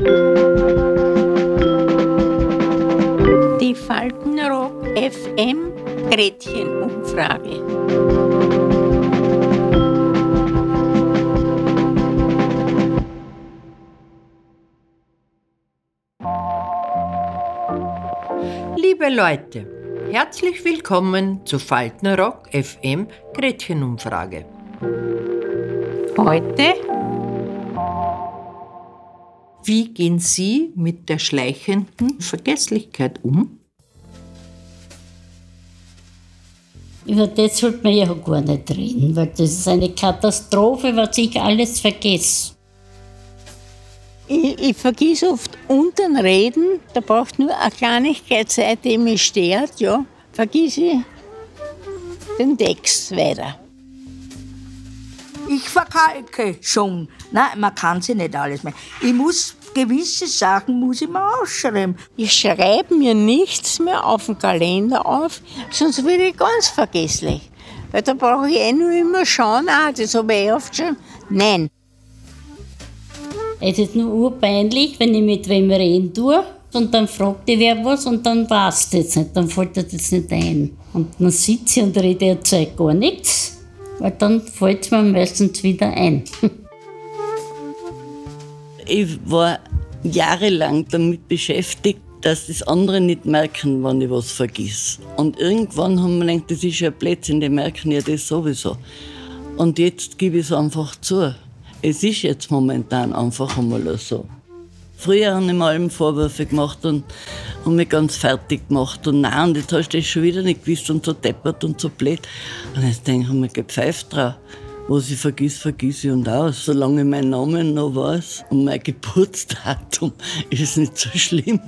Die Faltenrock FM Gretchenumfrage. Liebe Leute, herzlich willkommen zu Faltenrock FM Gretchenumfrage. Heute Wie gehen Sie mit der schleichenden Vergesslichkeit um? Über das sollte man ja gar nicht reden, weil das ist eine Katastrophe, was ich alles vergesse. Ich, ich vergiss oft unten Reden, da braucht nur eine Kleinigkeit Zeit, die mich stört, ja, vergiss ich den Text weiter. Ich verkalke schon. Nein, man kann sie nicht alles mehr. Ich muss gewisse Sachen muss ich mir aufschreiben. Ich schreibe mir nichts mehr auf den Kalender auf, sonst werde ich ganz vergesslich. Weil da brauche ich eh nur immer schauen, ah, das habe ich eh aufgeschrieben. Nein, Es ist nur urpeinlich, wenn ich mit wem reden tue und dann fragt die wer was und dann passt es nicht, dann fällt das nicht ein. Und dann sitze ich und rede erzählt gar nichts, weil dann fällt es mir meistens wieder ein. Ich war jahrelang damit beschäftigt, dass das andere nicht merken, wenn ich was vergiss. Und irgendwann haben wir gedacht, das ist ja Blödsinn, die merken ja das sowieso. Und jetzt gebe ich es einfach zu. Es ist jetzt momentan einfach einmal so. Früher haben immer allem Vorwürfe gemacht und, und mich ganz fertig gemacht. Und nein, und jetzt hast du das schon wieder nicht gewusst und so deppert und so blöd. Und jetzt denke ich mir, gepfeift drauf. Was ich vergiss, vergiss ich und aus. Solange ich meinen Namen noch weiß und mein Geburtsdatum, ist nicht so schlimm.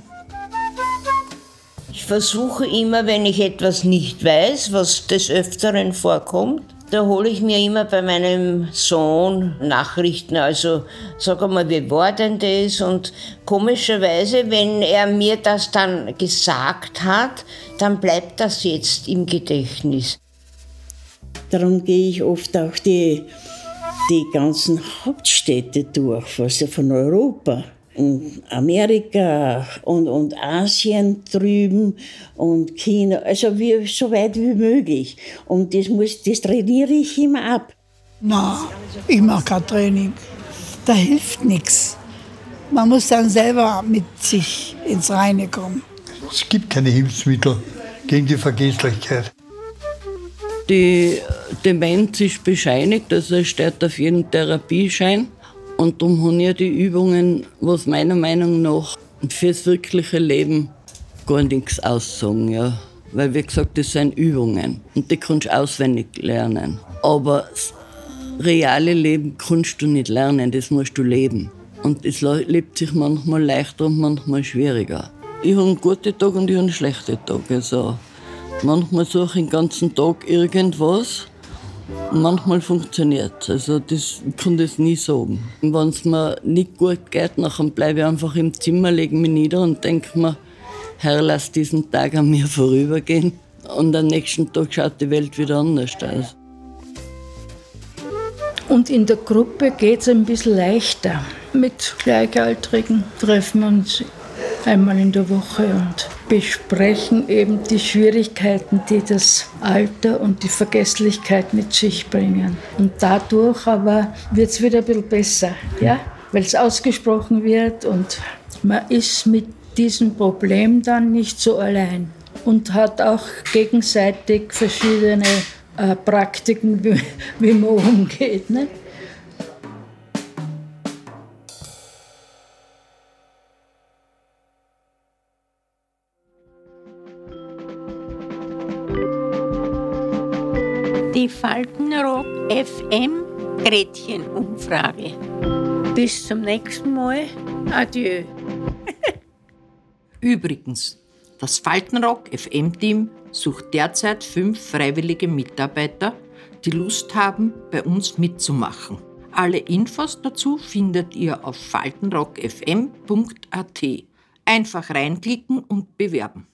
Ich versuche immer, wenn ich etwas nicht weiß, was des Öfteren vorkommt, da hole ich mir immer bei meinem Sohn Nachrichten. Also sag einmal, wie war denn das? Und komischerweise, wenn er mir das dann gesagt hat, dann bleibt das jetzt im Gedächtnis. Darum gehe ich oft auch die, die ganzen Hauptstädte durch, also von Europa und Amerika und, und Asien drüben und China, also wie, so weit wie möglich. Und das, muss, das trainiere ich immer ab. Na, ich mache kein Training. Da hilft nichts. Man muss dann selber mit sich ins Reine kommen. Es gibt keine Hilfsmittel gegen die Vergesslichkeit. Die Demenz ist bescheinigt, also es steht auf jeden Therapieschein. Und darum haben ja die Übungen, was meiner Meinung nach fürs wirkliche Leben gar nichts aussagen. Ja. Weil, wie gesagt, das sind Übungen und die kannst du auswendig lernen. Aber das reale Leben kannst du nicht lernen, das musst du leben. Und es le- lebt sich manchmal leichter und manchmal schwieriger. Ich habe guten Tag und ich habe einen schlechten Tag. Also, manchmal suche ich den ganzen Tag irgendwas manchmal funktioniert es. Also das, ich kann das nie sagen. Wenn es mir nicht gut geht, dann bleibe ich einfach im Zimmer, lege mich nieder und denke mir, Herr, lass diesen Tag an mir vorübergehen. Und am nächsten Tag schaut die Welt wieder anders aus. Und in der Gruppe geht es ein bisschen leichter. Mit Gleichaltrigen treffen wir uns einmal in der Woche und besprechen eben die Schwierigkeiten, die das Alter und die Vergesslichkeit mit sich bringen. Und dadurch aber wird es wieder ein bisschen besser, ja? weil es ausgesprochen wird und man ist mit diesem Problem dann nicht so allein und hat auch gegenseitig verschiedene äh, Praktiken, wie, wie man umgeht. Ne? Die Faltenrock FM Gretchenumfrage. Bis zum nächsten Mal. Adieu. Übrigens, das Faltenrock FM-Team sucht derzeit fünf freiwillige Mitarbeiter, die Lust haben, bei uns mitzumachen. Alle Infos dazu findet ihr auf faltenrockfm.at. Einfach reinklicken und bewerben.